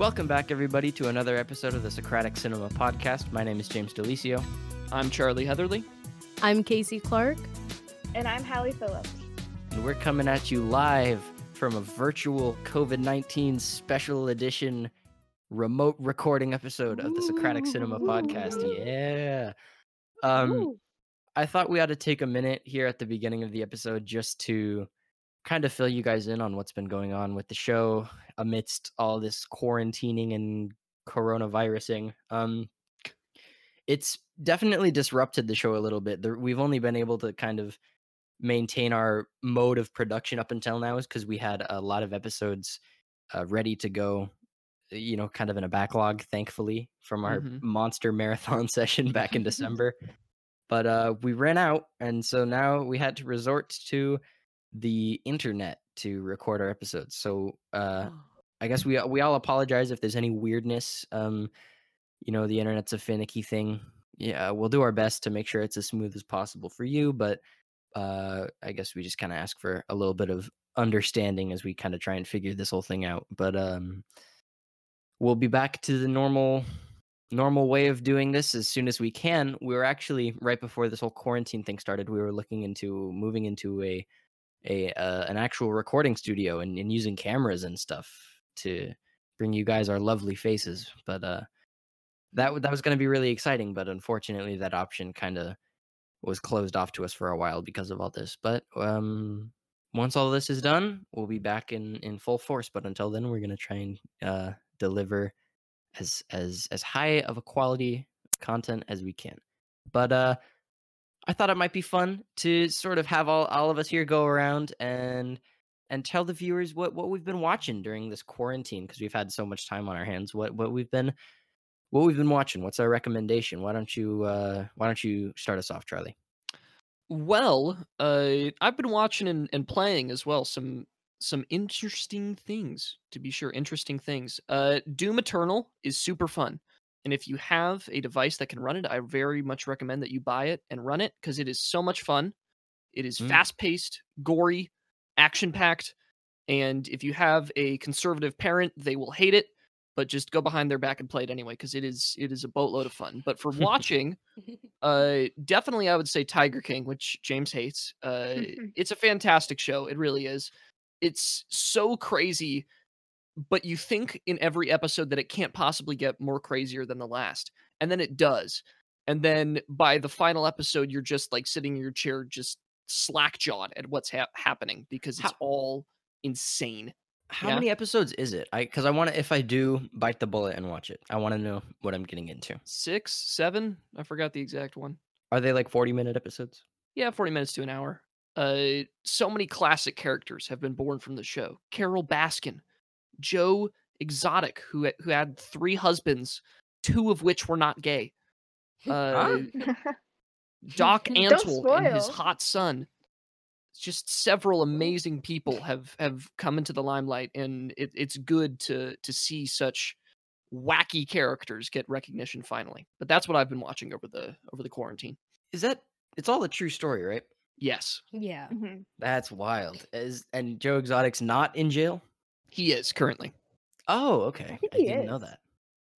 Welcome back, everybody, to another episode of the Socratic Cinema Podcast. My name is James Delicio. I'm Charlie Heatherly. I'm Casey Clark. And I'm Hallie Phillips. And we're coming at you live from a virtual COVID 19 special edition remote recording episode of the Socratic Cinema Podcast. Yeah. Um, Ooh. I thought we ought to take a minute here at the beginning of the episode just to kind of fill you guys in on what's been going on with the show amidst all this quarantining and coronavirusing. Um, it's definitely disrupted the show a little bit. There, we've only been able to kind of maintain our mode of production up until now is because we had a lot of episodes uh, ready to go you know kind of in a backlog thankfully from our Mhm. monster marathon session back in december but uh we ran out and so now we had to resort to the internet to record our episodes so uh i guess we we all apologize if there's any weirdness um you know the internet's a finicky thing. Yeah we'll do our best to make sure it's as smooth as possible for you but uh i guess we just kind of ask for a little bit of understanding as we kind of try and figure this whole thing out but um we'll be back to the normal normal way of doing this as soon as we can. We were actually right before this whole quarantine thing started we were looking into moving into a a uh, an actual recording studio and, and using cameras and stuff to bring you guys our lovely faces but uh that w- that was going to be really exciting but unfortunately that option kind of was closed off to us for a while because of all this but um once all this is done we'll be back in in full force but until then we're going to try and uh deliver as as as high of a quality content as we can. But uh i thought it might be fun to sort of have all, all of us here go around and and tell the viewers what what we've been watching during this quarantine because we've had so much time on our hands what what we've been what we've been watching what's our recommendation why don't you uh why don't you start us off charlie Well, uh, I've been watching and, and playing as well some some interesting things. To be sure, interesting things. Uh, Doom Eternal is super fun, and if you have a device that can run it, I very much recommend that you buy it and run it because it is so much fun. It is Mm. fast paced, gory, action packed, and if you have a conservative parent, they will hate it. But just go behind their back and play it anyway because it is it is a boatload of fun. But for watching, uh definitely i would say tiger king which james hates uh it's a fantastic show it really is it's so crazy but you think in every episode that it can't possibly get more crazier than the last and then it does and then by the final episode you're just like sitting in your chair just slack jawed at what's hap happening because it's How- all insane how Yeah. many episodes is it i because i want to if i do bite the bullet and watch it i want to know what i'm getting into six seven i forgot the exact one are they like 40 minute episodes Yeah, 40 minutes to an hour. Uh, so many classic characters have been born from the show. Carole Baskin, Joe Exotic, who who had three husbands, two of which were not gay. Uh, Doc Don't Antle and his hot son. Just several amazing people have have come into the limelight, and it, it's good to to see such wacky characters get recognition finally. But that's what I've been watching over the over the quarantine. is that it's all a true story right Yes, yeah. Mhm. that's wild is and joe exotic's not in jail he is currently. oh okay think i didn't know that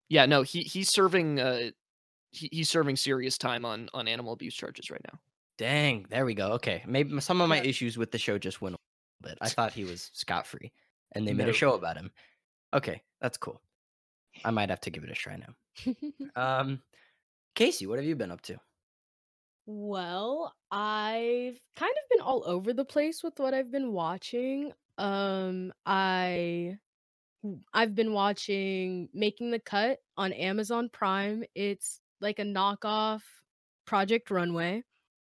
Yeah, no, he he's serving uh he, he's serving serious time on on animal abuse charges right now. dang there we go okay maybe some of my Yeah. issues with the show just went a little bit i thought he was scot-free and they made No. a show about him okay that's cool i might have to give it a try now um casey what have you been up to well, I've kind of been all over the place with what I've been watching. Um, I I've been watching Making the Cut on Amazon Prime. It's like a knockoff Project Runway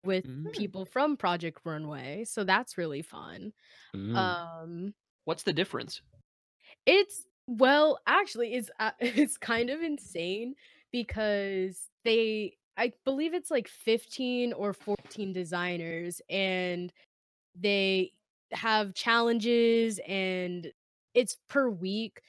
with Mm. people from Project Runway, so that's really fun. Mm. Um, What's the difference? It's well, actually, it's uh, it's kind of insane because they, I believe it's like 15 or 14 designers, and they have challenges, and it's per week,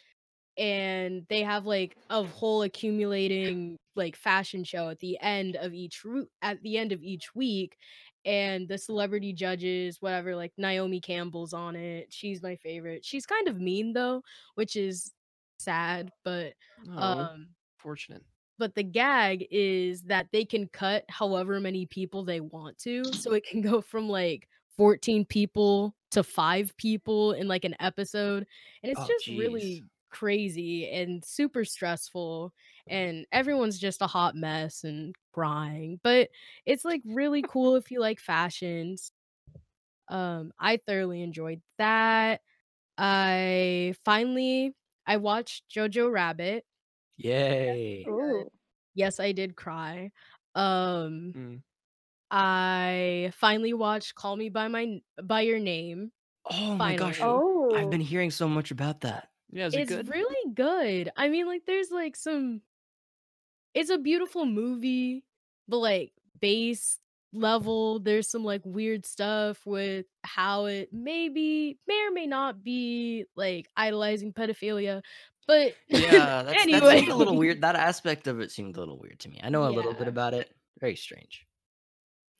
and they have like a whole accumulating like fashion show at the end of each at the end of each week and the celebrity judges whatever like naomi campbell's on it she's my favorite she's kind of mean though which is sad, but Oh, um fortunate. but the gag is that they can cut however many people they want to so it can go from like 14 people to 5 people in like an episode and it's Oh, just jeez. really crazy and super stressful and everyone's just a hot mess and crying but it's like really cool if you like fashions um i thoroughly enjoyed that i finally i watched jojo rabbit Yay. Ooh. yes i did cry um Mm. i finally watched call me by my by your name Oh my gosh. Oh. I've been hearing so much about that. Yeah, is it it's good? really good i mean like there's like some it's a beautiful movie but like base level there's some like weird stuff with how it maybe may or may not be like idolizing pedophilia but Yeah, that's, anyway a little weird. That aspect of it seemed a little weird to me. I know a little bit about it. Very strange.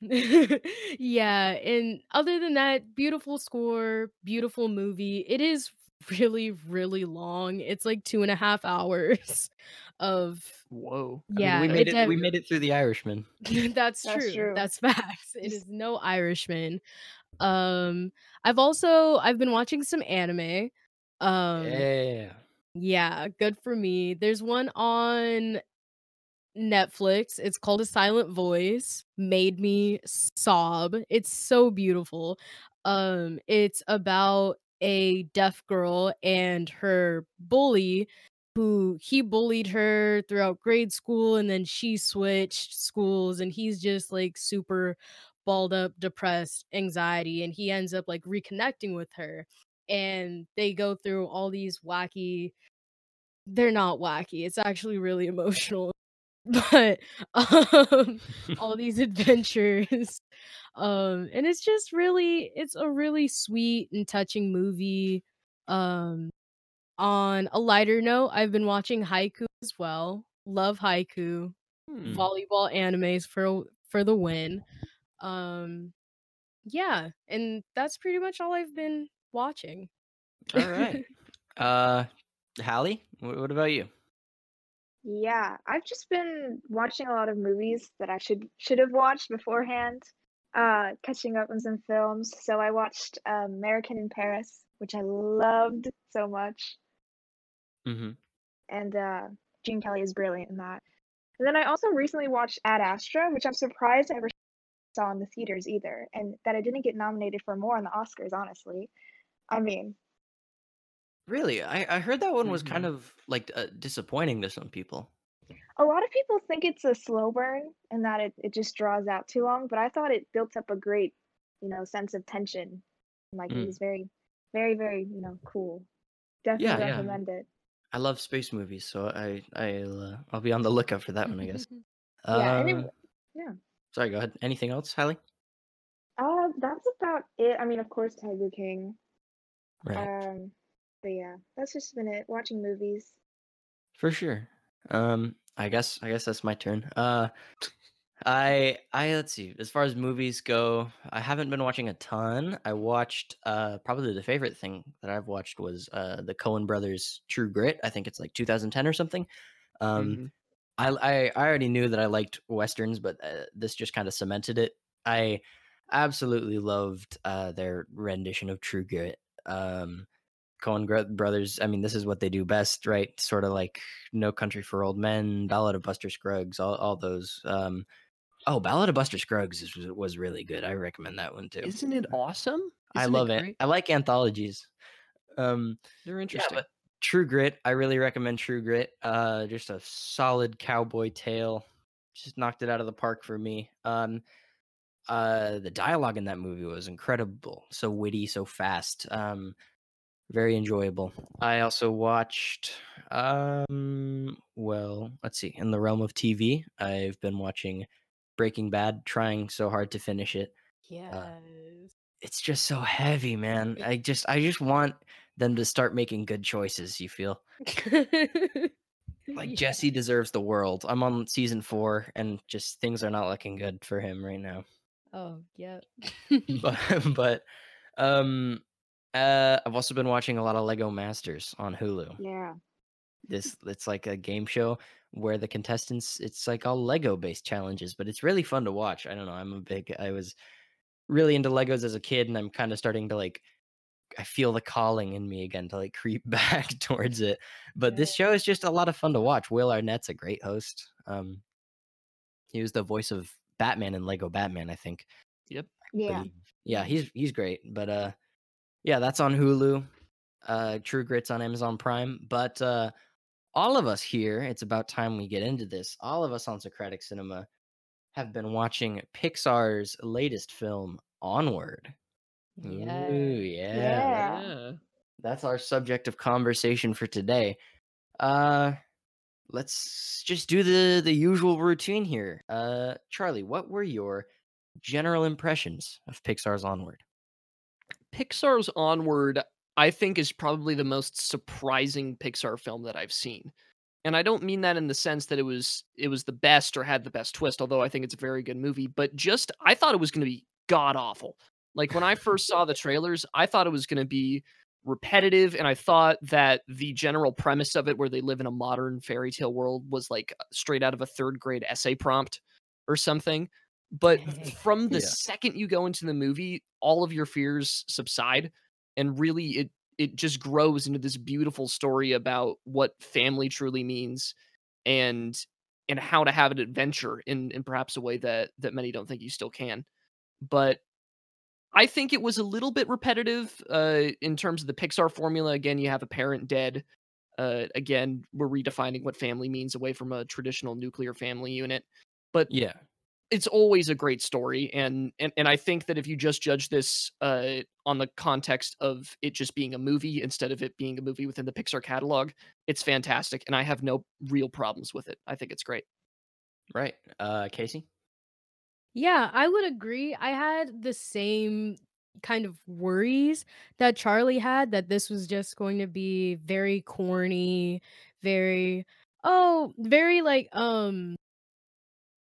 yeah, and other than that, beautiful score, beautiful movie. It is really, really long. It's like two and a half hours of Whoa. I mean, yeah. we made it. def- We made it through the Irishman. that's, That's true. true. That's facts. It is no Irishman. Um, I've also I've been watching some anime. Um, yeah. yeah, good for me. There's one on Netflix. It's called A Silent Voice. Made me sob. It's so beautiful. Um it's about a deaf girl and her bully who he bullied her throughout grade school and then she switched schools and he's just like super balled up depressed anxiety and he ends up like reconnecting with her. And they go through all these wacky they're not wacky it's actually really emotional but um all these adventures um and it's just really it's a really sweet and touching movie um on a lighter note i've been watching Haikyu as well love Haikyu Hmm. volleyball animes for for the win um yeah and that's pretty much all i've been watching All right. Uh, Hallie, wh- what about you? Yeah, I've just been watching a lot of movies that I should should have watched beforehand. Uh, catching up on some films. So I watched uh, American in Paris, which I loved so much, Mm-hmm. and uh, Gene Kelly is brilliant in that. And then I also recently watched Ad Astra, which I'm surprised I never saw in the theaters either, and that I didn't get nominated for more on the Oscars. Honestly, I mean, Really, I I heard that one was kind Mhm. of like uh, disappointing to some people. a lot of people think it's a slow burn and that it, it just draws out too long, but I thought it built up a great, you know, sense of tension. Like Mm. it was very, very, very, you know, cool. Definitely Yeah, yeah. recommend it. I love space movies, so I I'll uh, I'll be on the lookout for that one, I guess. Yeah, and it- Uh, yeah. Sorry, go ahead. Anything else, Hallie? Uh, that's about it. I mean, of course, Tiger King. Right. Um, but yeah, that's just been it. Watching movies. For sure. Um, I guess I guess that's my turn. Uh, I I let's see. As far as movies go, I haven't been watching a ton. I watched uh probably the favorite thing that I've watched was uh the Coen Brothers True Grit. I think it's like 2010 or something. Um, Mhm. I, I I already knew that I liked westerns, but uh, this just kind of cemented it. I absolutely loved uh, their rendition of True Grit. Um, Coen Gr- Brothers. I mean, this is what they do best, right? Sort of like No Country for Old Men, Ballad of Buster Scruggs, all all those. Um, oh, Ballad of Buster Scruggs is, was really good. I recommend that one too. Isn't it awesome? I Isn't love it. great? I like anthologies. Um, They're yeah, interesting. but True Grit, I really recommend True Grit. Uh, just a solid cowboy tale. Just knocked it out of the park for me. Um, uh, the dialogue in that movie was incredible. So witty, so fast. Um, very enjoyable. I also watched. Um, well, let's see. In the realm of TV, I've been watching Breaking Bad, trying so hard to finish it yes it's just so heavy, man. I just I just want them to start making good choices, you feel? Like Jesse deserves the world. I'm on season 4 and just things are not looking good for him right now. oh yeah But but um uh I've also been watching a lot of Lego Masters on Hulu. Yeah. this it's like a game show where the contestants it's like all Lego based challenges, but it's really fun to watch. I don't know. I'm a big I was really into Legos as a kid and I'm kind of starting to like I feel the calling in me again to like creep back towards it. But this show is just a lot of fun to watch. Will Arnett's a great host. Um he was the voice of Batman in Lego Batman, I think. Yep. Yeah. believe. Yeah, he's he's great. But uh yeah, that's on Hulu. Uh True Grit's on Amazon Prime. But uh all of us here, it's about time we get into this. All of us on Socratic Cinema have been watching Pixar's latest film, Onward. Ooh, Yeah. yeah. Yeah. Yeah. That's our subject of conversation for today. Uh let's just do the the usual routine here. Uh Charlie, what were your general impressions of Pixar's Onward? Pixar's Onward, I think, is probably the most surprising Pixar film that I've seen. And I don't mean that in the sense that it was it was the best or had the best twist, although I think it's a very good movie, but just I thought it was going to be god awful. Like when I first saw the trailers, I thought it was going to be repetitive and I thought that the general premise of it where they live in a modern fairy tale world was like straight out of a 3rd grade essay prompt or something. But from the Yeah. second you go into the movie, all of your fears subside and really it it just grows into this beautiful story about what family truly means and and how to have an adventure in in perhaps a way that that many don't think you still can but i think it was a little bit repetitive uh in terms of the pixar formula again you have a parent dead uh again we're redefining what family means away from a traditional nuclear family unit but Yeah. It's always a great story and, and and I think that if you just judge this uh on the context of it just being a movie instead of it being a movie within the Pixar catalog, it's fantastic and I have no real problems with it. I think it's great. Right. Uh Casey? Yeah, I would agree. I had the same kind of worries that Charlie had that this was just going to be very corny, very oh, very like um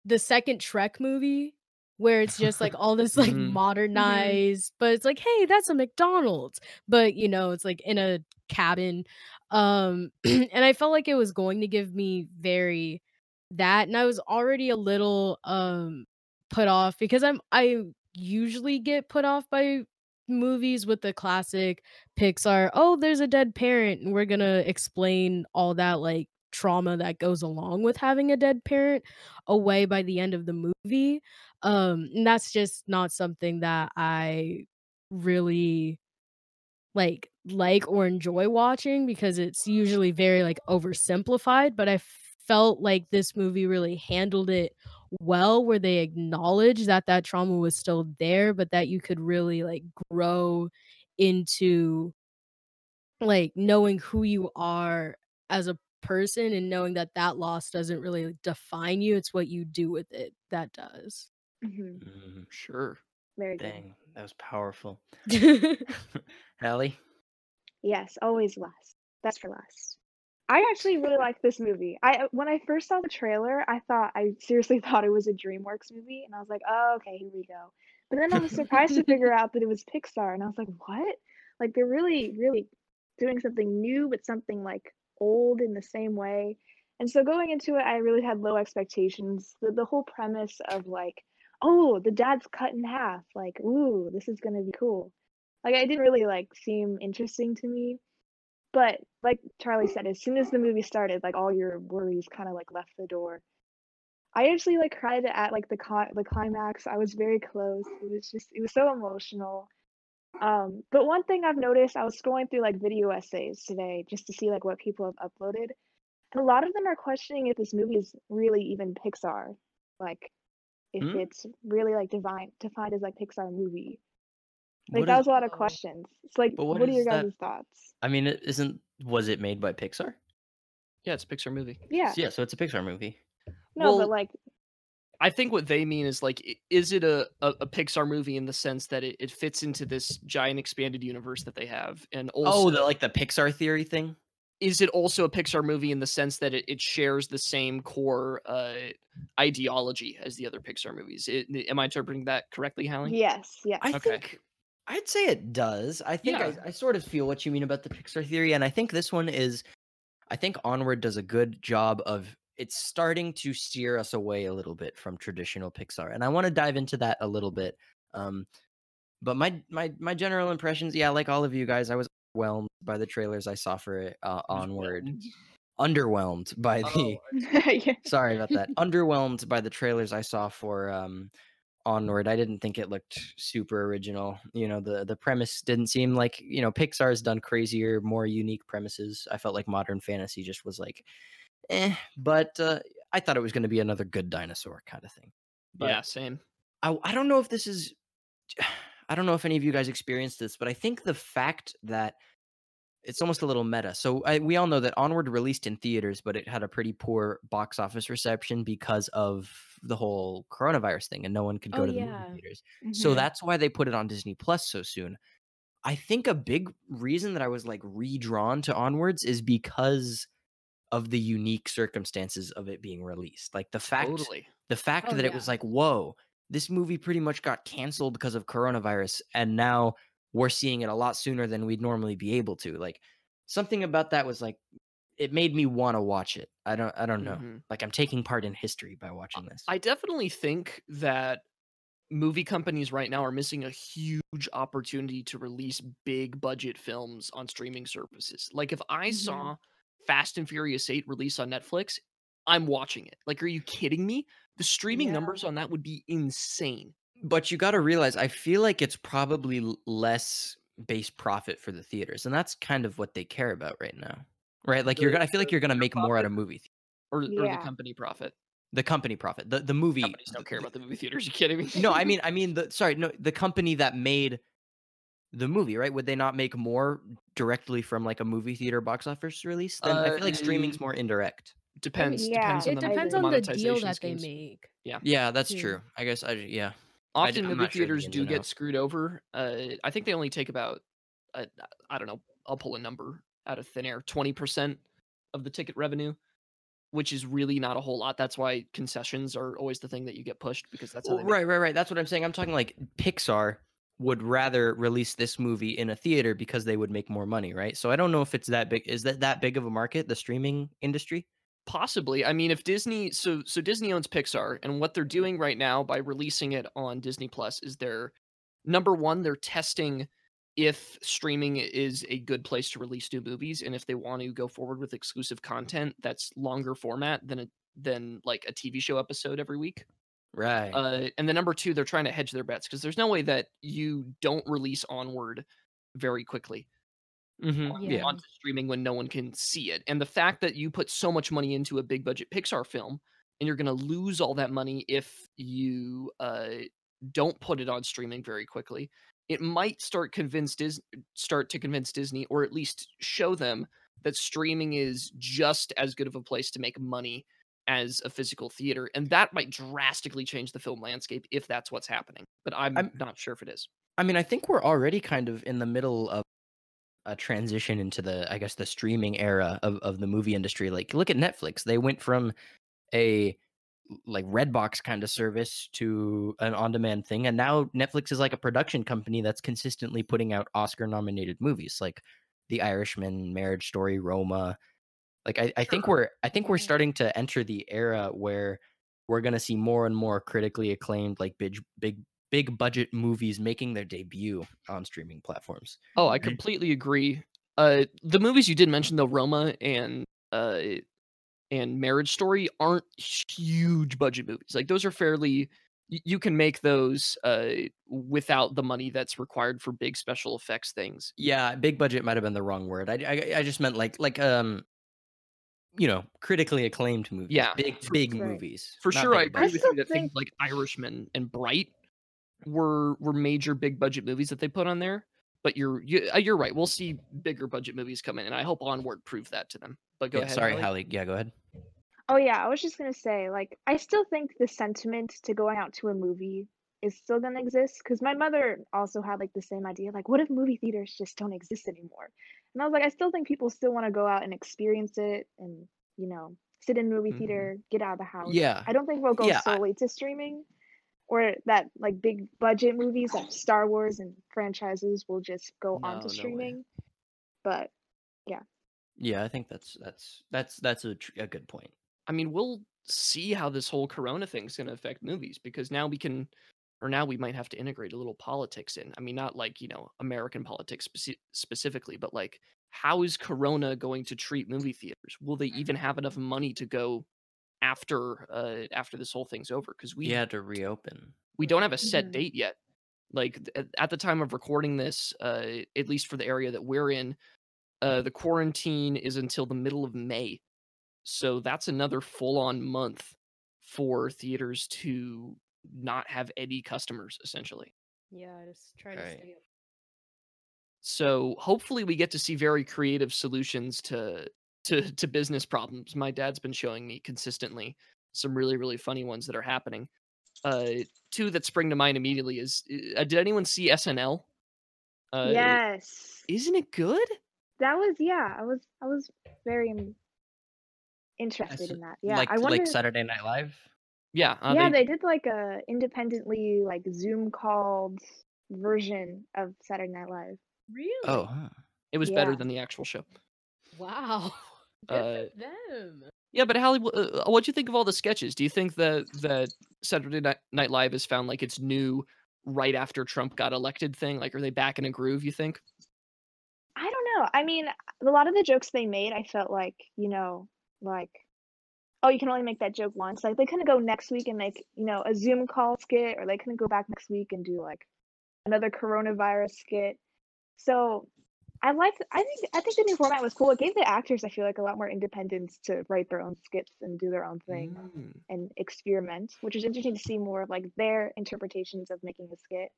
the second Shrek movie where it's just like all this like Mhm. modernized, but it's like, hey, that's a McDonald's. But you know, it's like in a cabin. Um and I felt like it was going to give me very that and I was already a little um put off because I'm I usually get put off by movies with the classic Pixar, oh, there's a dead parent and we're going to explain all that like trauma that goes along with having a dead parent away by the end of the movie. Um and that's just not something that I really like like or enjoy watching because it's usually very like oversimplified but i felt like this movie really handled it well where they acknowledge that that trauma was still there but that you could really like grow into like knowing who you are as a person and knowing that that loss doesn't really define you it's what you do with it that does hmm Mm, Sure. Very good. that was powerful. Hallie? Yes, always last. That's for last. I actually really like this movie. I uh, when I first saw the trailer, I thought I seriously thought it was a DreamWorks movie, and I was like, "Oh, okay, here we go." But then I was surprised to figure out that it was Pixar, and I was like, "What?" Like they're really, really doing something new, but something like old in the same way. And so going into it, I really had low expectations. The the whole premise of like, "Oh, the dad's cut in half." Like, "Ooh, this is gonna be cool." Like it didn't really like seem interesting to me. But like Charlie said, as soon as the movie started, like all your worries kind of like left the door. I actually like cried at like the cli- the climax. I was very close. It was just it was so emotional. Um, but one thing I've noticed, I was scrolling through like video essays today just to see like what people have uploaded, and a lot of them are questioning if this movie is really even Pixar, like if Hmm? it's really like divine defined as like Pixar movie. Like What that is- was a lot of Oh. questions. It's like, But what, what are your that- guys' thoughts? I mean, it isn't was it made by Pixar? Yeah, it's a Pixar movie. Yeah, Yeah, so it's a Pixar movie. no, well, but like, I think what they mean is like, is it a, a, a Pixar movie in the sense that it, it fits into this giant expanded universe that they have, and also Oh, the like the Pixar theory thing? is it also a Pixar movie in the sense that it, it shares the same core uh, ideology as the other Pixar movies? It, am I interpreting that correctly, Hallie? yes, yes. I Okay. think I'd say it does. I think Yeah. I, I sort of feel what you mean about the Pixar theory, and I think this one is I think Onward does a good job of it's starting to steer us away a little bit from traditional Pixar, and I want to dive into that a little bit. Um, but my my my general impressions, yeah, like all of you guys, I was overwhelmed by the trailers I saw for it. Uh, Onward, underwhelmed by the. Oh, yeah. Sorry about that. underwhelmed by the trailers I saw for um Onward. I didn't think it looked super original. You know, the the premise didn't seem like, you know, Pixar's done crazier, more unique premises. I felt like modern fantasy just was like eh, but uh, I thought it was going to be another good dinosaur kind of thing. But yeah, same. I, I don't know if this is I don't know if any of you guys experienced this, but I think the fact that it's almost a little meta. So I, we all know that Onward released in theaters, but it had a pretty poor box office reception because of the whole coronavirus thing, and no one could go Oh, to the yeah. movie theaters. So Mhm. that's why they put it on Disney Plus so soon. I think a big reason that I was like redrawn to Onwards is because of the unique circumstances of it being released. Like the fact Totally. the fact Oh, that it was like, whoa, this movie pretty much got canceled because of coronavirus, and now we're seeing it a lot sooner than we'd normally be able to. Like something about that was like it made me want to watch it. I don't I don't know. Mhm. Like I'm taking part in history by watching this. I definitely think that movie companies right now are missing a huge opportunity to release big budget films on streaming services. Like if I Mhm. saw Fast and Furious 8 release on Netflix, I'm watching it. Like are you kidding me? The streaming Yeah. numbers on that would be insane. but you got to realize I feel like it's probably less base profit for the theaters, and that's kind of what they care about right now. Right? Like you're gonna I feel like you're going to theater make more out profit? of movie Or, or the company profit. the company profit. The the movie Companies don't care about the movie theaters. You kidding me? no, I mean, I mean the sorry, no, the company that made the movie, right? Would they not make more directly from like a movie theater box office release? Then I feel like streaming's Uh, more indirect. depends. yeah, depends on It the, depends the on the deal monetization that they make. Yeah, yeah, that's too. true. I guess I yeah. Often I'm movie not sure the theaters do get outs. screwed over. Uh, I think they only take about, uh, I don't know, I'll pull a number out of thin air, twenty percent of the ticket revenue, which is really not a whole lot. That's why concessions are always the thing that you get pushed because that's how Well, they make right, right, right. That's what I'm saying. I'm talking like Pixar would rather release this movie in a theater because they would make more money, right? So I don't know if it's that big. Is that that big of a market, the streaming industry? Possibly. I mean, if Disney, so so Disney owns Pixar, and what they're doing right now by releasing it on Disney Plus is they're number one, they're testing if streaming is a good place to release new movies, and if they want to go forward with exclusive content that's longer format than a than like a TV show episode every week. Right. Uh, and the number two, they're trying to hedge their bets because there's no way that you don't release Onward very quickly mm-hmm. on- Yeah. onto streaming when no one can see it. And the fact that you put so much money into a big budget Pixar film and you're going to lose all that money if you uh, don't put it on streaming very quickly, it might start convince Dis- start to convince Disney or at least show them that streaming is just as good of a place to make money as a physical theater and that might drastically change the film landscape if that's what's happening but i'm, I'm- not sure if it is I mean, I think we're already kind of in the middle of a transition into the, I guess, the streaming era of, of the movie industry. Like, look at Netflix. They went from a like Redbox kind of service to an on-demand thing, and now Netflix is like a production company that's consistently putting out Oscar-nominated movies, like The Irishman, Marriage Story, Roma. Like, I, I think we're, I think we're starting to enter the era where we're gonna see more and more critically acclaimed, like big, big big budget movies making their debut on streaming platforms. Oh, I completely agree. Uh, the movies you did mention, though, Roma and uh, and Marriage Story, aren't huge budget movies. Like those are fairly. You can make those uh, without the money that's required for big special effects things. Yeah, big budget might have been the wrong word. I, I, I just meant like like um, you know, critically acclaimed movies. Yeah, big for- big Right. movies. For not sure, I agree budget. with you that things think- like Irishman and Bright were were major big budget movies that they put on there. But you're you, uh, you're right. We'll see bigger budget movies come in, and I hope Onward proved that to them. But go Yeah, ahead. sorry, Hallie. Hallie. Yeah, go ahead. Oh yeah, I was just gonna say, like, I still think the sentiment to going out to a movie is still gonna exist because my mother also had like the same idea, like, what if movie theaters just don't exist anymore? And I was like, I still think people still want to go out and experience it and you know sit in movie Mhm. theater, get out of the house. Yeah, I don't think we'll go Yeah, I- solely to streaming, or that like big budget movies like Star Wars and franchises will just go No, onto no streaming. But yeah. Yeah, I think that's that's that's that's a, tr- a good point. I mean, we'll see how this whole corona thing's going to affect movies because now we can or now we might have to integrate a little politics in. I mean, not like, you know, American politics speci- specifically, but like how is corona going to treat movie theaters? Will they even have enough money to go after uh after this whole thing's over because we had to reopen. we don't have a set Mhm. date yet. Like at the time of recording this, uh, at least for the area that we're in, uh, the quarantine is until the middle of May. So that's another full on month for theaters to not have any customers, essentially. Yeah, just try to stay up. So hopefully we get to see very creative solutions to to to business problems. My dad's been showing me consistently some really really funny ones that are happening. Uh, two that spring to mind immediately is uh, did anyone see SNL? Uh, yes. isn't it good? That was yeah. I was I was very um, interested in that. Yeah, like I wonder. like Saturday Night Live. Yeah, uh, yeah, they, they did like a independently like Zoom called version of Saturday Night Live. Really? Oh, huh. it was better than the actual show. Wow. Good Uh, for them. Yeah, but Hallie, uh, what do you think of all the sketches? Do you think that that Saturday Night Night Live has found like its new right after Trump got elected thing? Like, are they back in a groove? You think? I don't know. I mean, a lot of the jokes they made, I felt like you know, like oh, you can only make that joke once. Like they couldn't go next week and make you know a Zoom call skit, or they couldn't go back next week and do like another coronavirus skit. So I liked. I think I think the new format was cool. It gave the actors, I feel like, a lot more independence to write their own skits and do their own thing Mm. and experiment, which is interesting to see more of like their interpretations of making a skit.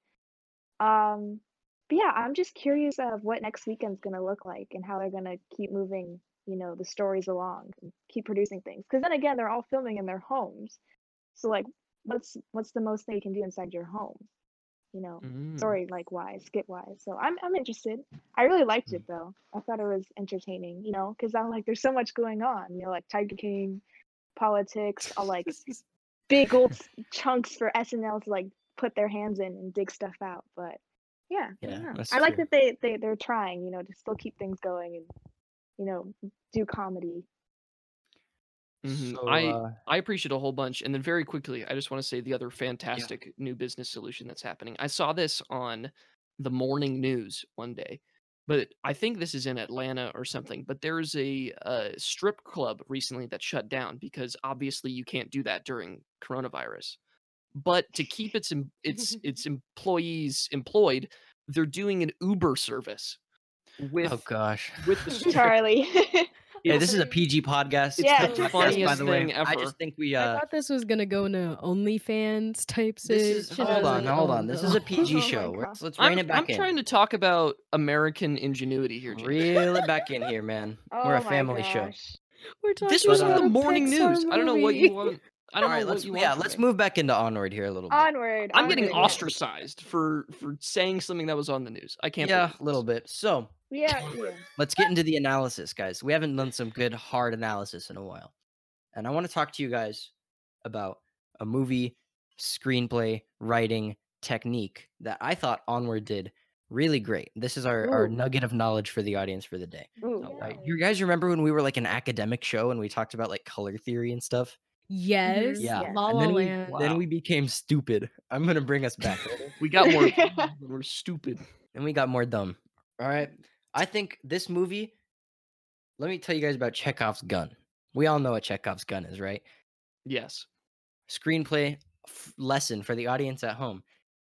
Um, but yeah, I'm just curious of what next weekend's gonna look like and how they're gonna keep moving, you know, the stories along and keep producing things. Because then again, they're all filming in their homes, so like, what's what's the most they can do inside your home? You know, Mm. story like wise, skit wise. So I'm I'm interested. I really liked it though. I thought it was entertaining. You know, because I'm like, there's so much going on. You know, like Tiger King, politics, all like big old chunks for SNL to like put their hands in and dig stuff out. But yeah, Yeah, that's I like that they they they're trying, you know, to still keep things going and you know do comedy. Mhm. So, I uh, I appreciate a whole bunch. And then very quickly, I just want to say the other fantastic new business solution that's happening. I saw this on the morning news one day, but I think this is in Atlanta or something. But there's a, uh strip club recently that shut down because obviously you can't do that during coronavirus. But to keep its its its employees employed, they're doing an Uber service with oh gosh. with the. Charlie. yeah, this is a PG podcast. It's Yeah. PG the podcast, by funniest the way. thing I just think we I uh thought this was gonna go into OnlyFans type this is situation. hold on, hold oh, on. This is a PG Oh show. Let's, let's I'm, rein it back I'm in. trying to talk about American ingenuity here, James. Reel it back in here, man. oh We're a my family show. We're talking This was But, in uh, the morning Pixar news. I don't know what you want. I don't All right, know what let's you yeah, want. from let's me. move back into onward here a little bit. Onward. I'm getting onward, yeah. ostracized for for saying something that was on the news. I can't. yeah, a little bit. So Yeah, yeah. let's get into the analysis, guys. We haven't done some good hard analysis in a while. And I want to talk to you guys about a movie screenplay writing technique that I thought Onward did really great. This is our, our nugget of knowledge for the audience for the day. Ooh. Oh, uh, Right? You guys remember when we were like an academic show and we talked about like color theory and stuff? Yes. Mm-hmm, yeah. Yeah. La and then we, Land. then we became stupid. I'm gonna bring us back. We got more. we're stupid. and we got more dumb. All right. I think this movie. Let me tell you guys about Chekhov's gun. We all know what Chekhov's gun is, right? Yes. Screenplay f- lesson for the audience at home.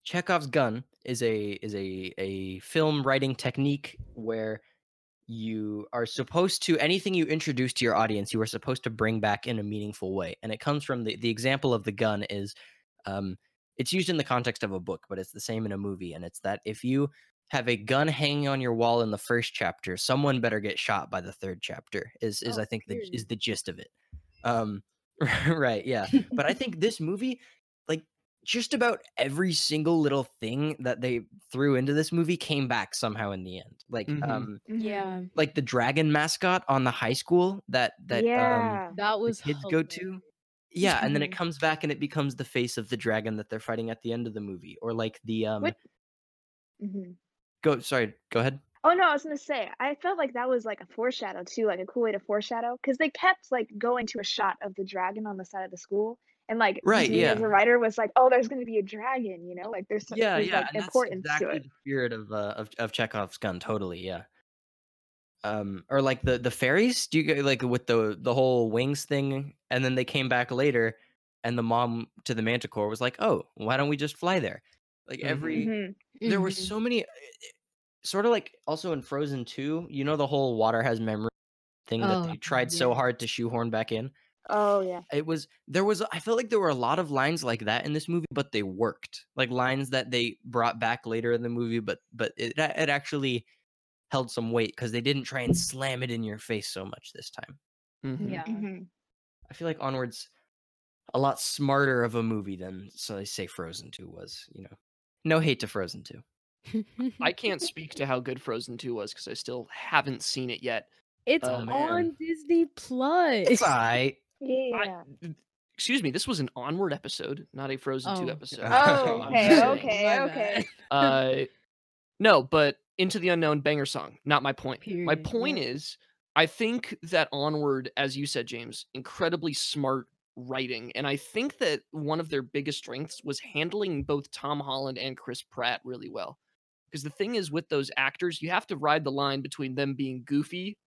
Chekhov's gun is a is a a film writing technique where you are supposed to anything you introduce to your audience you are supposed to bring back in a meaningful way and it comes from the, the example of the gun is um, it's used in the context of a book but it's the same in a movie and it's that if you have a gun hanging on your wall in the first chapter someone better get shot by the third chapter is is Oh, i think the, is the gist of it um right yeah but i think this movie like just about every single little thing that they threw into this movie came back somehow in the end like Mhm. um Mhm. Yeah, like the dragon mascot on the high school that that um yeah. that was kids go to yeah and then it Mhm. comes back and it becomes the face of the dragon that they're fighting at the end of the movie or like the um What- Mhm. Go sorry go ahead Oh no, I was gonna say, I felt like that was like a foreshadow too, like a cool way to foreshadow, because they kept like going to a shot of the dragon on the side of the school, and like Right, yeah. a writer was like, oh, there's gonna be a dragon, you know, like there's so- Yeah, there's yeah, like to exactly it. the spirit of uh, of of Chekhov's gun. Totally, yeah. Um, or like the the fairies. Do you get like with the the whole wings thing, and then they came back later, and the mom to the Manticore was like, "Oh, why don't we just fly there?" Like every Mhm. there were so many, sort of like also in Frozen two. You know the whole water has memory thing that Oh, they tried so hard to shoehorn back in. Oh yeah. It was there was I felt like there were a lot of lines like that in this movie, but they worked. Like lines that they brought back later in the movie, but but it it actually held some weight because they didn't try and slam it in your face so much this time. Mhm. Yeah. Mhm. I feel like Onward's a lot smarter of a movie than so they say Frozen 2 was, you know. No hate to Frozen 2. I can't speak to how good Frozen 2 was because I still haven't seen it yet. it's Oh, man. on Disney Plus. It's alright. Yeah. Excuse me, this was an Onward episode, not a Frozen 2 Oh. episode. Oh, I'm okay, okay, okay. Uh, no, but Into the Unknown banger song. Not my point. My point yeah. is, I think that Onward, as you said, James, incredibly smart writing, and I think that one of their biggest strengths was handling both Tom Holland and Chris Pratt really well. Because the thing is, with those actors, you have to ride the line between them being goofy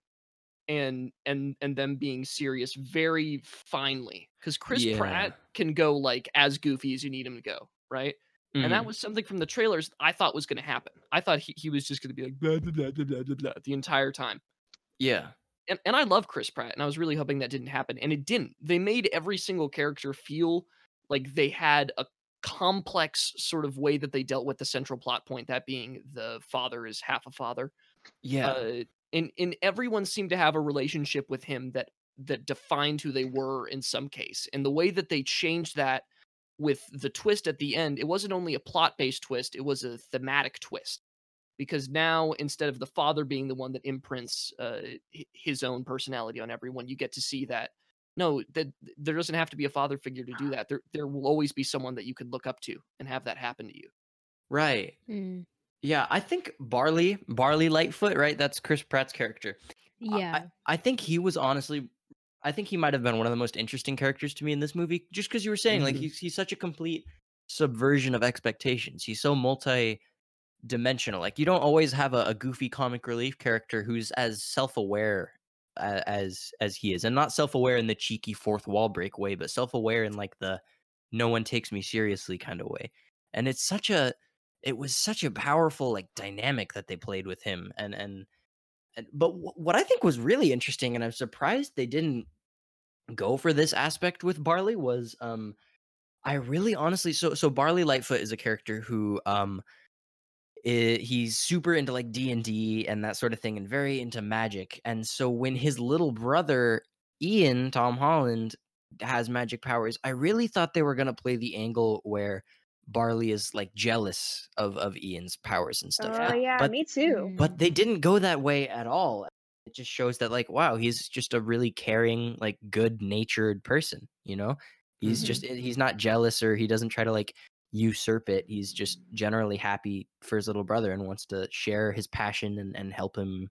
and and and them being serious very finely. Because Chris Yeah. Pratt can go like as goofy as you need him to go, right? And that Mhm. was something from the trailers I thought was going to happen. I thought he, he was just going to be like blah, blah, blah, blah, blah, blah, the entire time. yeah. And, and I love Chris Pratt, and I was really hoping that didn't happen. And it didn't. They made every single character feel like they had a complex sort of way that they dealt with the central plot point, that being the father is half a father. Yeah. Uh, and, and everyone seemed to have a relationship with him that that defined who they were in some case. And the way that they changed that with the twist at the end, it wasn't only a plot based twist, it was a thematic twist. Because now, instead of the father being the one that imprints uh, his own personality on everyone, you get to see that no, that there doesn't have to be a father figure to do that. There, there will always be someone that you could look up to and have that happen to you. right. Mm, Yeah, I think Barley, Barley Lightfoot, right? That's Chris Pratt's character. Yeah. I, I think he was honestly, I think he might have been one of the most interesting characters to me in this movie, just because you were saying like Mhm. he's he's such a complete subversion of expectations. He's so multi-dimensional. Like you don't always have a, a goofy comic relief character who's as self-aware as as he is, and not self-aware in the cheeky fourth wall break way, but self-aware in like the no one takes me seriously kind of way. And it's such a, it was such a powerful like dynamic that they played with him, and and and- but wh- what I think was really interesting, and I'm surprised they didn't go for this aspect with Barley, was um, I really honestly so so Barley Lightfoot is a character who um, i- he's super into like D and D and that sort of thing, and very into magic. And so when his little brother Ian Tom Holland has magic powers, I really thought they were gonna play the angle where Barley is like jealous of of Ian's powers and stuff. Oh but- yeah, but me too. but they didn't go that way at all it just shows that like wow he's just a really caring like good natured person you know he's Mhm. just eh, he's not jealous or he doesn't try to like usurp it he's just generally happy for his little brother and wants to share his passion and, and help him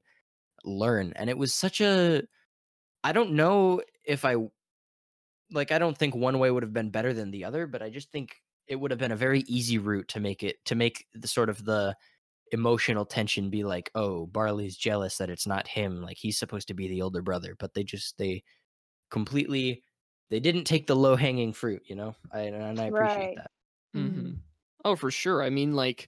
learn and it was such a i don't know if i like i don't think one way would have been better than the other but i just think it would have been a very easy route to make it to make the sort of the emotional tension be like oh barley's jealous that it's not him like he's supposed to be the older brother but they just they completely they didn't take the low hanging fruit you know I, and i appreciate Right. that Mhm. Oh, for sure. I mean, like,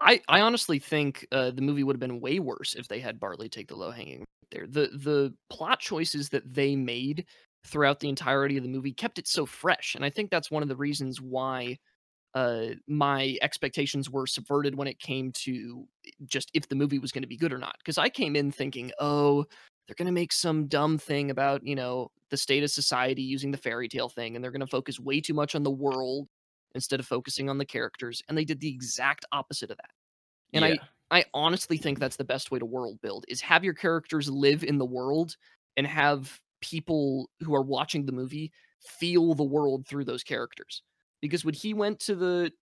I I honestly think uh, the movie would have been way worse if they had Barley take the low hanging there. The the plot choices that they made throughout the entirety of the movie kept it so fresh, and I think that's one of the reasons why uh, my expectations were subverted when it came to just if the movie was going to be good or not. Because I came in thinking, oh, they're going to make some dumb thing about you know the state of society using the fairy tale thing, and they're going to focus way too much on the world instead of focusing on the characters and they did the exact opposite of that and Yeah. i i honestly think that's the best way to world build is have your characters live in the world and have people who are watching the movie feel the world through those characters because when he went to the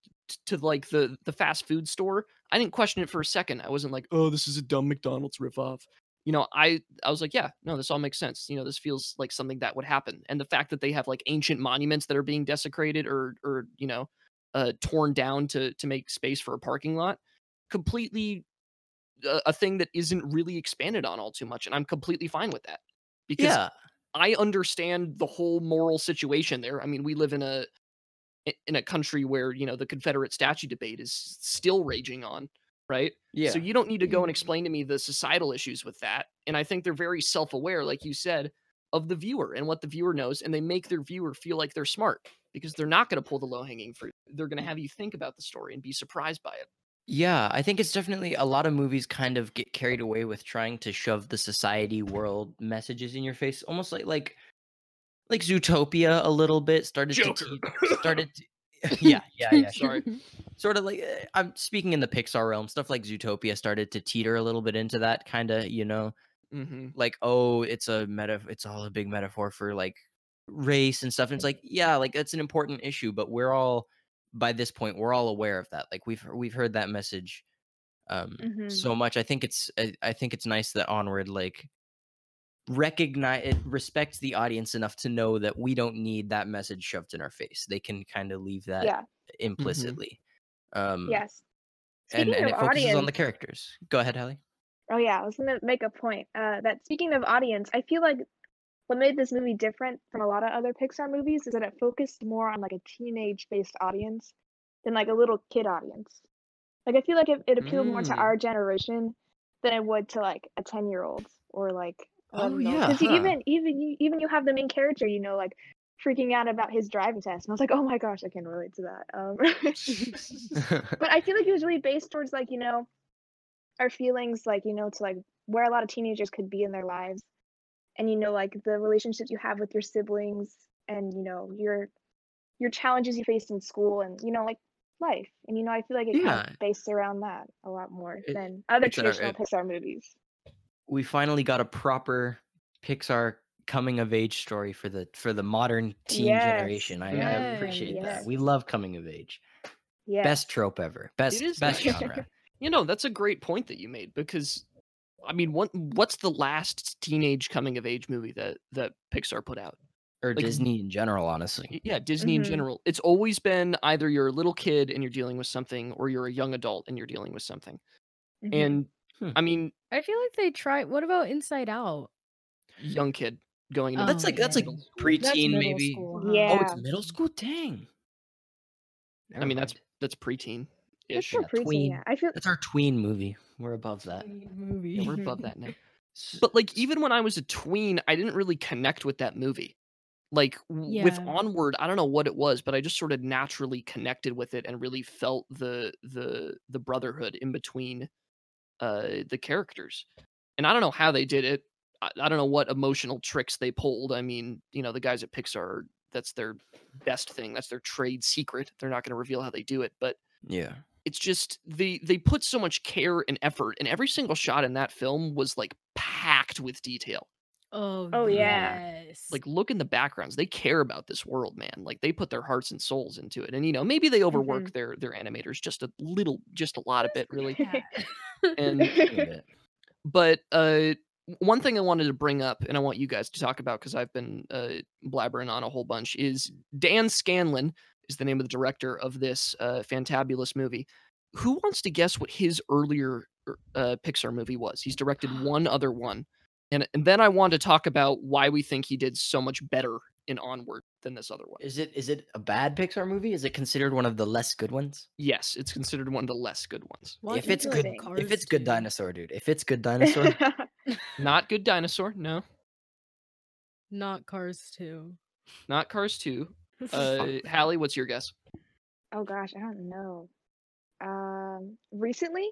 to like the the fast food store, I didn't question it for a second. I wasn't like, "Oh, this is a dumb McDonald's ripoff." You know, I I was like, "Yeah, no, this all makes sense. You know, this feels like something that would happen." And the fact that they have like ancient monuments that are being desecrated or or you know, uh, torn down to to make space for a parking lot, completely a, a thing that isn't really expanded on all too much, and I'm completely fine with that because Yeah. I understand the whole moral situation there. I mean, we live in a in a country where you know the Confederate statue debate is still raging on, right? Yeah. So you don't need to go and Mhm. explain to me the societal issues with that. And I think they're very self-aware, like you said, of the viewer and what the viewer knows, and they make their viewer feel like they're smart because they're not going to pull the low-hanging fruit. They're going to have you think about the story and be surprised by it. Yeah, I think it's definitely a lot of movies kind of get carried away with trying to shove the society world messages in your face, almost like like like Zootopia a little bit started Joker. to te- started to, yeah, yeah, yeah, Sorry. sort of like eh, I'm speaking in the Pixar realm, stuff like Zootopia started to teeter a little bit into that kind of, you know, hmm like oh, it's a meta it's all a big metaphor for like race and stuff. And it's like, yeah, like that's an important issue, but we're all by this point we're all aware of that. Like we've we've heard that message um Mhm. so much. I think it's I, I think it's nice that Onward like recognize it respects the audience enough to know that we don't need that message shoved in our face. They can kind of leave that yeah. implicitly. Um Yes. and, Speaking and it of focuses audience, on the characters. Go ahead, Hallie. Oh yeah, I was gonna make a point. Uh, that speaking of audience, I feel like what made this movie different from a lot of other Pixar movies is that it focused more on like a teenage-based audience than like a little kid audience. Like I feel like it, it appealed more to Mm. our generation than it would to like a ten-year-old or like Oh, yeah, because huh. even even you even you have the main character, you know, like freaking out about his driving test, and I was like, oh my gosh, I can relate to that. Um, but I feel like it was really based towards like you know our feelings like you know to like where a lot of teenagers could be in their lives and you know like the relationships you have with your siblings and you know your your challenges you faced in school and you know like life and you know I feel like it kind of based around that a lot more It- than other it's traditional it- Pixar movies. We finally got a proper Pixar coming of age story for the for the modern teen Yes, generation. I, I yes, appreciate that. We love coming of age. Yeah. Best trope ever. Best best nice. genre. You know, that's a great point that you made because I mean, what what's the last teenage coming of age movie that that Pixar put out? Or Like- Disney in general, honestly. Yeah, Disney in Mhm. general. It's always been either you're a little kid and you're dealing with something or you're a young adult and you're dealing with something. Mhm. And Hmm. I mean, I feel like they try. What about Inside Out? young kid going into Oh, That's like that's like yeah. middle. That's preteen maybe. school, huh? Yeah. Oh, it's middle school? Dang. I mean, that's mind. that's preteen It's ish. for yeah, preteen, tween. yeah. I feel That's our tween movie. We're above that. Movie. Yeah, we're above that now. But like even when I was a tween, I didn't really connect with that movie. Like w- with Onward, I don't know what it was, but I just sort of naturally connected with it and really felt the the the brotherhood in between uh the characters. And I don't know how they did it. I, I don't know what emotional tricks they pulled. I mean, you know, the guys at Pixar, that's their best thing. That's their trade secret. They're not going to reveal how they do it, but Yeah. it's just they they put so much care and effort and every single shot in that film was like packed with detail Oh, Oh, yeah. yes. like look in the backgrounds they care about this world man like they put their hearts and souls into it and you know maybe they overwork their their animators just a little just a lot of it really Yeah. and A little bit. but uh one thing i wanted to bring up and i want you guys to talk about because i've been uh blabbering on a whole bunch is dan scanlon is the name of the director of this uh fantabulous movie. Who wants to guess what his earlier er, uh pixar movie was? He's directed one other one. And, and then i want to talk about why we think he did so much better in onward than this other one Is it is it a bad Pixar movie? Is it considered one of the less good ones? yes it's considered one of the less good ones What if it's good. Cars if it's good two? dinosaur, dude. If it's good dinosaur, not good dinosaur no Not Cars 2. not cars 2 uh hallie what's your guess oh gosh, I don't know. Um, recently,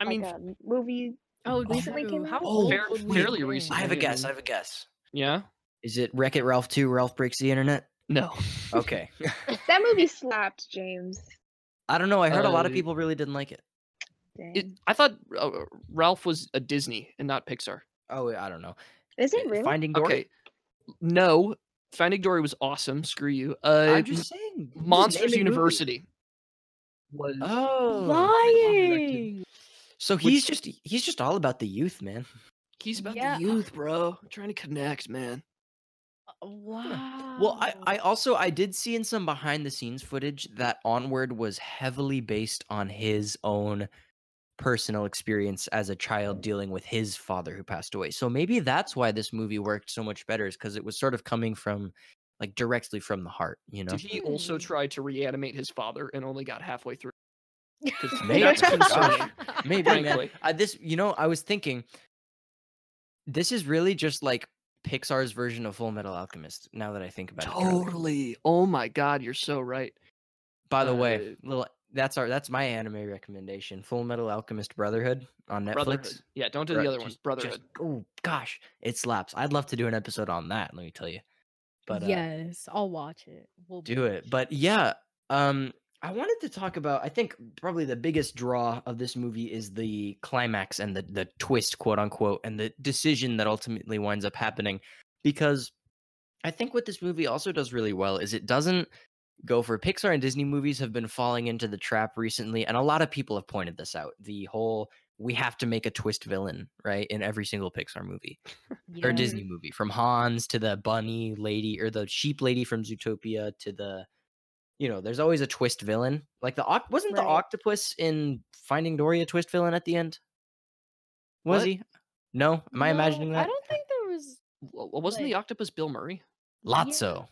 i mean like a movie. oh, recently true. came How out? old Fair- fairly be? recent. I have a guess. I have a guess. yeah Is it Wreck It Ralph 2? Ralph breaks the internet. no Okay. That movie slapped, James. I don't know. I heard a lot of Uh, people really didn't like it. It, I thought uh, Ralph was a Disney and not Pixar. Oh, I don't know. Is it Uh, really? Finding Dory. Okay, no, Finding Dory was awesome. Screw you. Uh, I'm just saying. Monsters naming movies. University. was Oh, Lying. so Which- he's just he's just all about the youth, man. he's about Yeah. the youth, bro. trying to connect, man. Wow. Well, I, I also I did see in some behind the scenes footage that Onward was heavily based on his own personal experience as a child dealing with his father who passed away. So maybe that's why this movie worked so much better is because it was sort of coming from like directly from the heart, you know. Did he also Hmm. try to reanimate his father and only got halfway through? Maybe. that's concerning. Maybe man. I, this you know, I was thinking this is really just like Pixar's version of Fullmetal Alchemist now that I think about it. Totally. Oh my god, you're so right. By the way, Uh, little that's our that's my anime recommendation. Fullmetal Alchemist Brotherhood on Netflix. Brotherhood. Yeah, don't do Bro, the other one. just- Brotherhood. just- oh gosh, it slaps. I'd love to do an episode on that. Let me tell you. But uh, yes, I'll watch it. We'll do it. But yeah, um, I wanted to talk about. I think probably the biggest draw of this movie is the climax and the the twist, quote unquote, and the decision that ultimately winds up happening. Because I think what this movie also does really well is it doesn't go for Pixar and Disney movies have been falling into the trap recently, and a lot of people have pointed this out. The whole we have to make a twist villain, right, in every single Pixar movie or Disney movie, from Hans to the bunny lady or the sheep lady from Zootopia to the, you know, there's always a twist villain. Like the oc- wasn't the octopus in Finding Dory a twist villain at the end? Was What? he? No, am I imagining that? I don't think there was. W- wasn't the octopus Bill Murray? Lotso.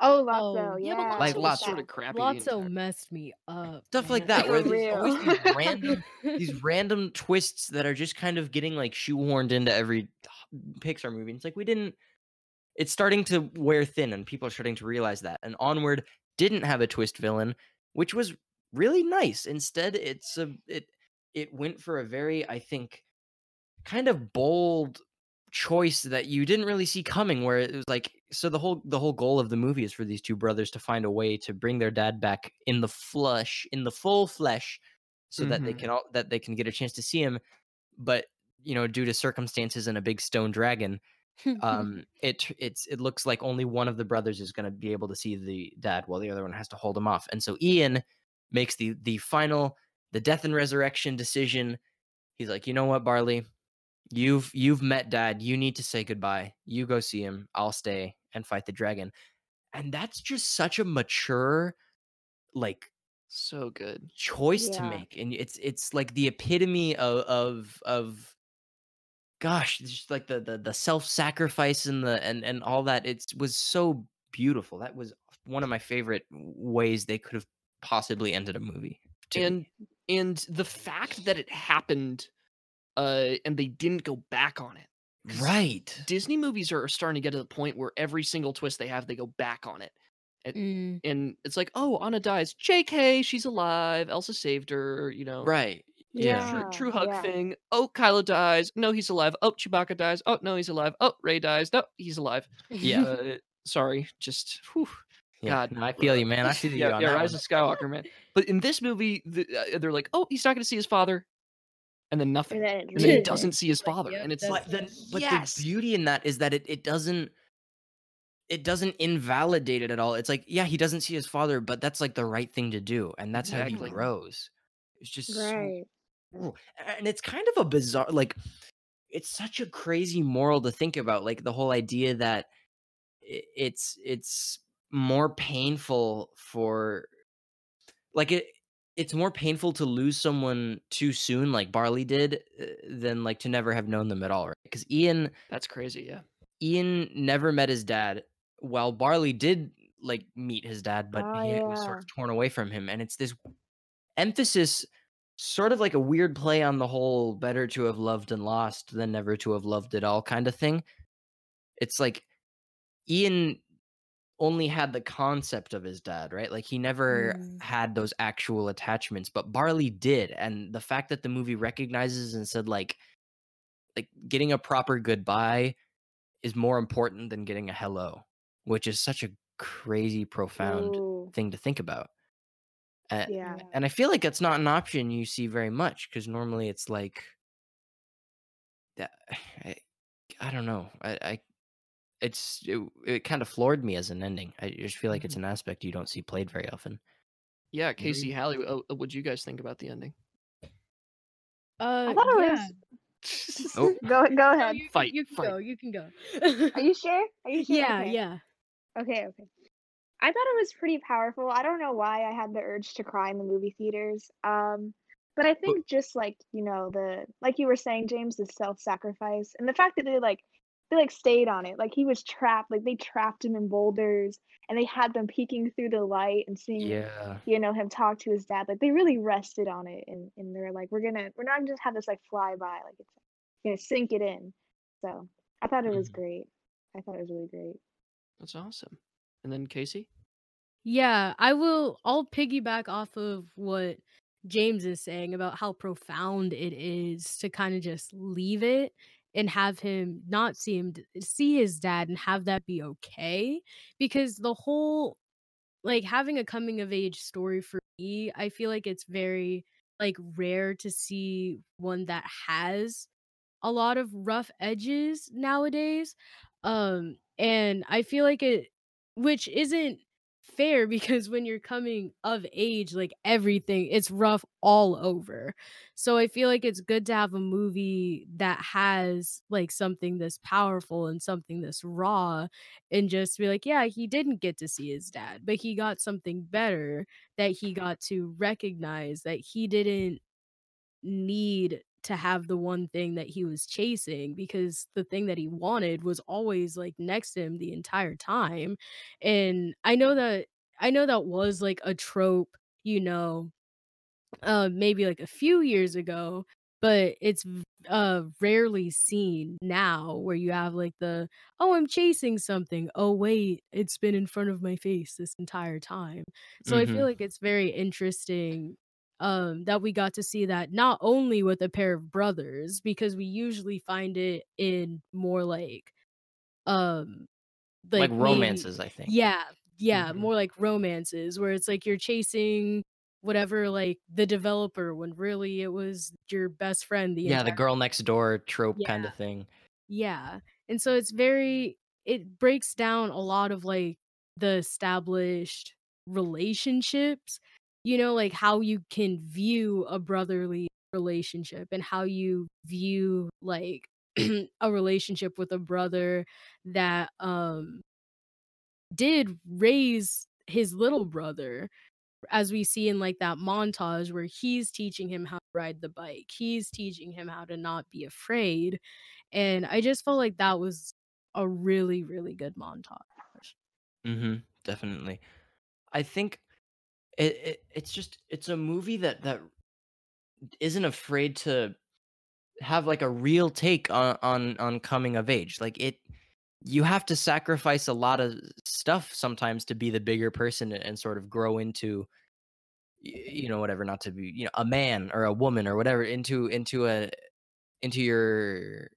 Oh, Lotso, Oh, yeah. Yeah, but Like Lotso was Lotso. sort of crappy. the Lotso messed me up. Stuff like that, where there's always these random these random twists that are just kind of getting like shoehorned into every Pixar movie. It's like we didn't. It's starting to wear thin, and people are starting to realize that. And Onward didn't have a twist villain, which was really nice. Instead, it's a it it went for a very, I think, kind of bold choice that you didn't really see coming where it was like so the whole the whole goal of the movie is for these two brothers to find a way to bring their dad back in the flesh in the full flesh so that they Mhm. can all that they can get a chance to see him but you know due to circumstances and a big stone dragon um it it's it looks like only one of the brothers is going to be able to see the dad while the other one has to hold him off and so ian makes the the final the death and resurrection decision. He's like you know what barley? You've you've met dad. You need to say goodbye. You go see him. I'll stay and fight the dragon. And that's just such a mature like So good. choice to make and it's it's like the epitome of of of gosh just like the the, the self-sacrifice and the and and all that it was so beautiful that was one of my favorite ways they could have possibly ended a movie. And and the fact that it happened uh and they didn't go back on it. right Disney movies are starting to get to the point where every single twist they have, they go back on it. Mm, And it's like, oh, Anna dies. JK, she's alive. Elsa saved her, you know. right yeah, True, true hug yeah. thing. Oh, Kylo dies. No, he's alive. Oh, Chewbacca dies. Oh, no, he's alive. Oh, Rey dies. No, he's alive. Yeah. Uh, sorry, just whew. yeah. God, no, i feel you man i see you yeah, on yeah, that Rise one. of Skywalker, man. But in this movie, the, uh, they're like, oh, he's not going to see his father, and then nothing, And then and then he doesn't see his father, yep, and it's like, but the but yes! the beauty in that is that it, it doesn't it doesn't invalidate it at all it's like yeah he doesn't see his father but that's like the right thing to do and that's how he grows it's just Right. cool. And it's kind of a bizarre like it's such a crazy moral to think about like the whole idea that it's it's more painful for like it it's more painful to lose someone too soon like barley did uh, than like to never have known them at all right because ian that's crazy, yeah. ian never met his dad while barley did like meet his dad but Oh, he was sort of torn away from him and it's this emphasis sort of like a weird play on the whole better to have loved and lost than never to have loved at all kind of thing. It's like ian only had the concept of his dad right? Like he never Mm. had those actual attachments but barley did and the fact that the movie recognizes and said like like getting a proper goodbye is more important than getting a hello which is such a crazy profound Ooh, thing to think about A- yeah. and I feel like that's not an option you see very much because normally it's like that. I, I don't know. I, I it's it, it kind of floored me as an ending. I just feel like it's an aspect you don't see played very often. Yeah, Casey, Hallie, uh, what do you guys think about the ending? Uh, I thought it yeah. was. Oh. Go go No, ahead. you, Fight, You can fight. go. You can go. Are you sure? Are you sure? yeah, Okay. yeah. Okay, okay. I thought it was pretty powerful. I don't know why I had the urge to cry in the movie theaters. Um, but I think just like, you know, the like you were saying, James, the self-sacrifice and the fact that they like they like stayed on it. Like he was trapped, like they trapped him in boulders and they had them peeking through the light and seeing Yeah. you know him talk to his dad. Like they really rested on it and, and they're like, We're gonna we're not gonna just have this like fly by, like it's gonna sink it in. So I thought it was Mhm. great. I thought it was really great. That's awesome. And then Casey? Yeah, I will. I'll piggyback off of what James is saying about how profound it is to kind of just leave it and have him not see him, see his dad and have that be okay. Because the whole, like, having a coming of age story for me, I feel like it's very, like, rare to see one that has a lot of rough edges nowadays. Um, and I feel like it, which isn't fair because when you're coming of age, like everything, it's rough all over. So I feel like it's good to have a movie that has like something this powerful and something this raw and just be like, yeah, he didn't get to see his dad, but he got something better that he got to recognize that he didn't need to have the one thing that he was chasing because the thing that he wanted was always like next to him the entire time. And I know that I know that was like a trope, you know, uh maybe like a few years ago but it's uh rarely seen now where you have like the oh i'm chasing something oh wait it's been in front of my face this entire time so i Mhm. feel like it's very interesting um that we got to see that not only with a pair of brothers because we usually find it in more like um Like, like maybe romances, I think. yeah, yeah, Mhm. more like romances where it's like you're chasing whatever like the developer when really it was your best friend the Yeah, the girl next door trope yeah, kind of thing. yeah. And so it's very it breaks down a lot of like the established relationships, you know, like how you can view a brotherly relationship and how you view like a relationship with a brother that um did raise his little brother as we see in like that montage where he's teaching him how to ride the bike he's teaching him how to not be afraid and i just felt like that was a really really good montage Mhm. Definitely. I think it, it it's just it's a movie that that isn't afraid to have like a real take on on on coming of age. Like it you have to sacrifice a lot of stuff sometimes to be the bigger person and, sort of grow into you know whatever not to be you know a man or a woman or whatever into into a into your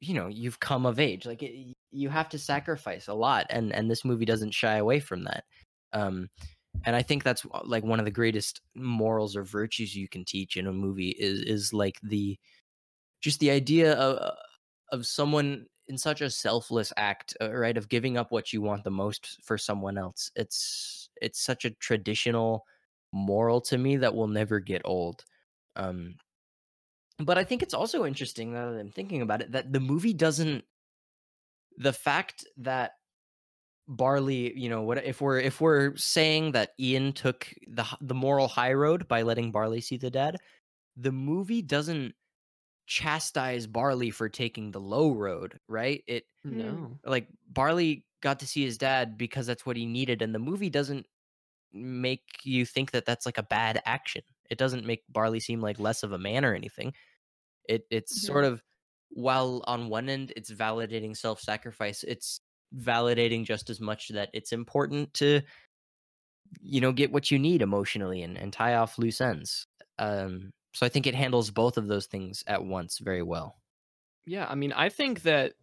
you know you've come of age like it, you have to sacrifice a lot and and this movie doesn't shy away from that um and i think that's uh, like one of the greatest morals or virtues you can teach in a movie is is like the just the idea of uh, of someone in such a selfless act uh, right of giving up what you want the most for someone else. It's it's such a traditional moral to me that will never get old um but i think it's also interesting that i'm thinking about it that the movie doesn't the fact that barley you know what if we're if we're saying that ian took the the moral high road by letting barley see the dad the movie doesn't chastise barley for taking the low road right? It hmm. No. like barley got to see his dad because that's what he needed and the movie doesn't make you think that that's like a bad action. It doesn't make barley seem like less of a man or anything. It it's mm-hmm. sort of while on one end it's validating self-sacrifice it's validating just as much that it's important to you know get what you need emotionally and, and tie off loose ends um so i think it handles both of those things at once very well Yeah, I mean, I think that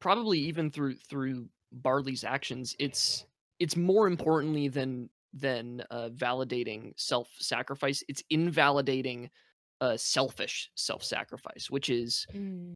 probably even through through Barley's actions, it's it's more importantly than than uh, validating self-sacrifice. It's invalidating uh, selfish self-sacrifice, which is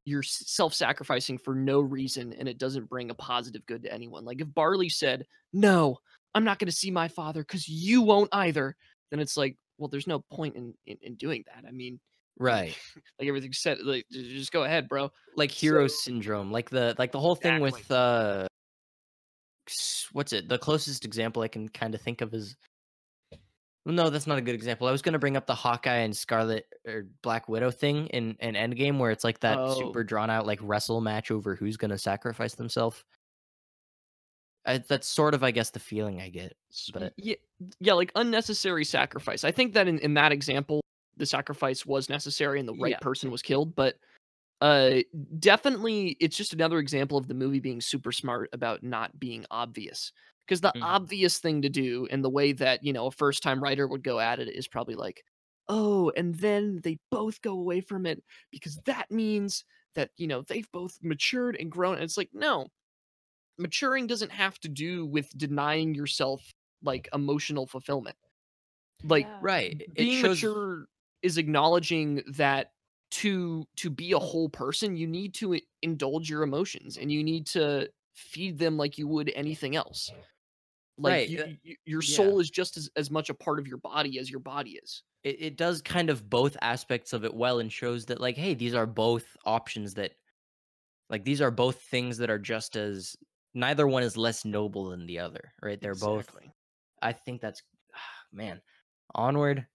you're self-sacrificing for no reason and it doesn't bring a positive good to anyone. Like if Barley said, "No, I'm not going to see my father cuz you won't either." then it's like, well, there's no point in in, in doing that. I mean, Right. like everything's set. Like just go ahead, bro. Like hero So- syndrome. Like the like the whole thing with uh what's it? The closest example I can kind of think of is no, that's not a good example. I was going to bring up the Hawkeye and Scarlet or Black Widow thing in in Endgame where it's like that Oh. super drawn out like wrestle match over who's going to sacrifice themselves. That's sort of I guess the feeling I get. But- yeah, yeah, like unnecessary sacrifice. I think that in, in that example, the sacrifice was necessary and the right Yeah. person was killed, but uh definitely it's just another example of the movie being super smart about not being obvious. Because the Mhm. obvious thing to do and the way that, you know, a first time writer would go at it is probably like, oh, and then they both go away from it because that means that, you know, they've both matured and grown. And it's like, no. Maturing doesn't have to do with denying yourself like emotional fulfillment. Like Yeah. Right. It being shows mature is acknowledging that to to be a whole person you need to indulge your emotions and you need to feed them like you would anything else. Like Right, you, uh, you- your yeah. soul is just as, as much a part of your body as your body is. It, it does kind of both aspects of it well and shows that like hey these are both options that like these are both things that are just as neither one is less noble than the other right? They're both i think that's man onward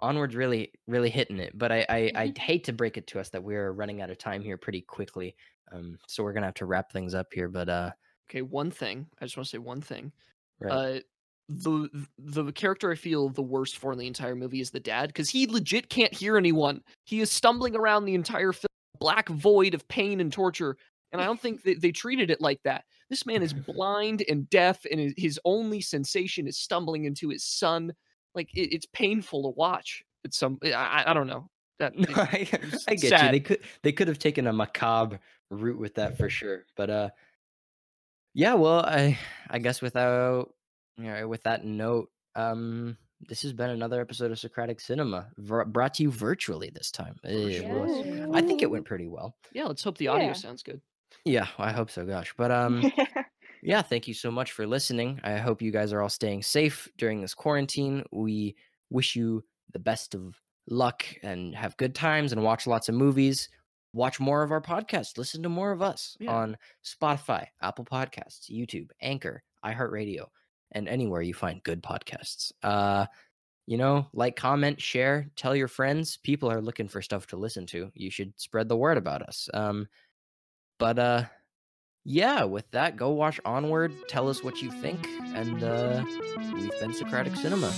onward's really really hitting it but i i i hate to break it to us that we're running out of time here pretty quickly um so we're gonna have to wrap things up here but uh okay one thing i just want to say one thing right uh the the character I feel the worst for in the entire movie is the dad because he legit can't hear anyone. He is stumbling around the entire film, black void of pain and torture, and I don't think that they treated it like that. This man is blind and deaf, and his- his only sensation is stumbling into his son. Like it, it's painful to watch. It's some I, I- I don't know that No, I, was I get you. They could they could have taken a macabre route with that for sure. But uh yeah, well, I I guess without you know, with that note, um this has been another episode of Socratic Cinema vir- brought to you virtually this time. Eh, sure. well, I think it went pretty well. yeah. Let's hope the audio Yeah. sounds good. Yeah, I hope so, gosh. But um yeah, thank you so much for listening. I hope you guys are all staying safe during this quarantine. We wish you the best of luck and have good times and watch lots of movies. Watch more of our podcast. Listen to more of us Yeah. on Spotify, Apple Podcasts, YouTube, Anchor, iHeartRadio, and anywhere you find good podcasts. Uh, you know, like, comment, share, tell your friends. People are looking for stuff to listen to. You should spread the word about us. Um, but uh, yeah, with that, go watch Onward. Tell us what you think, and uh, we've been Socratic Cinema.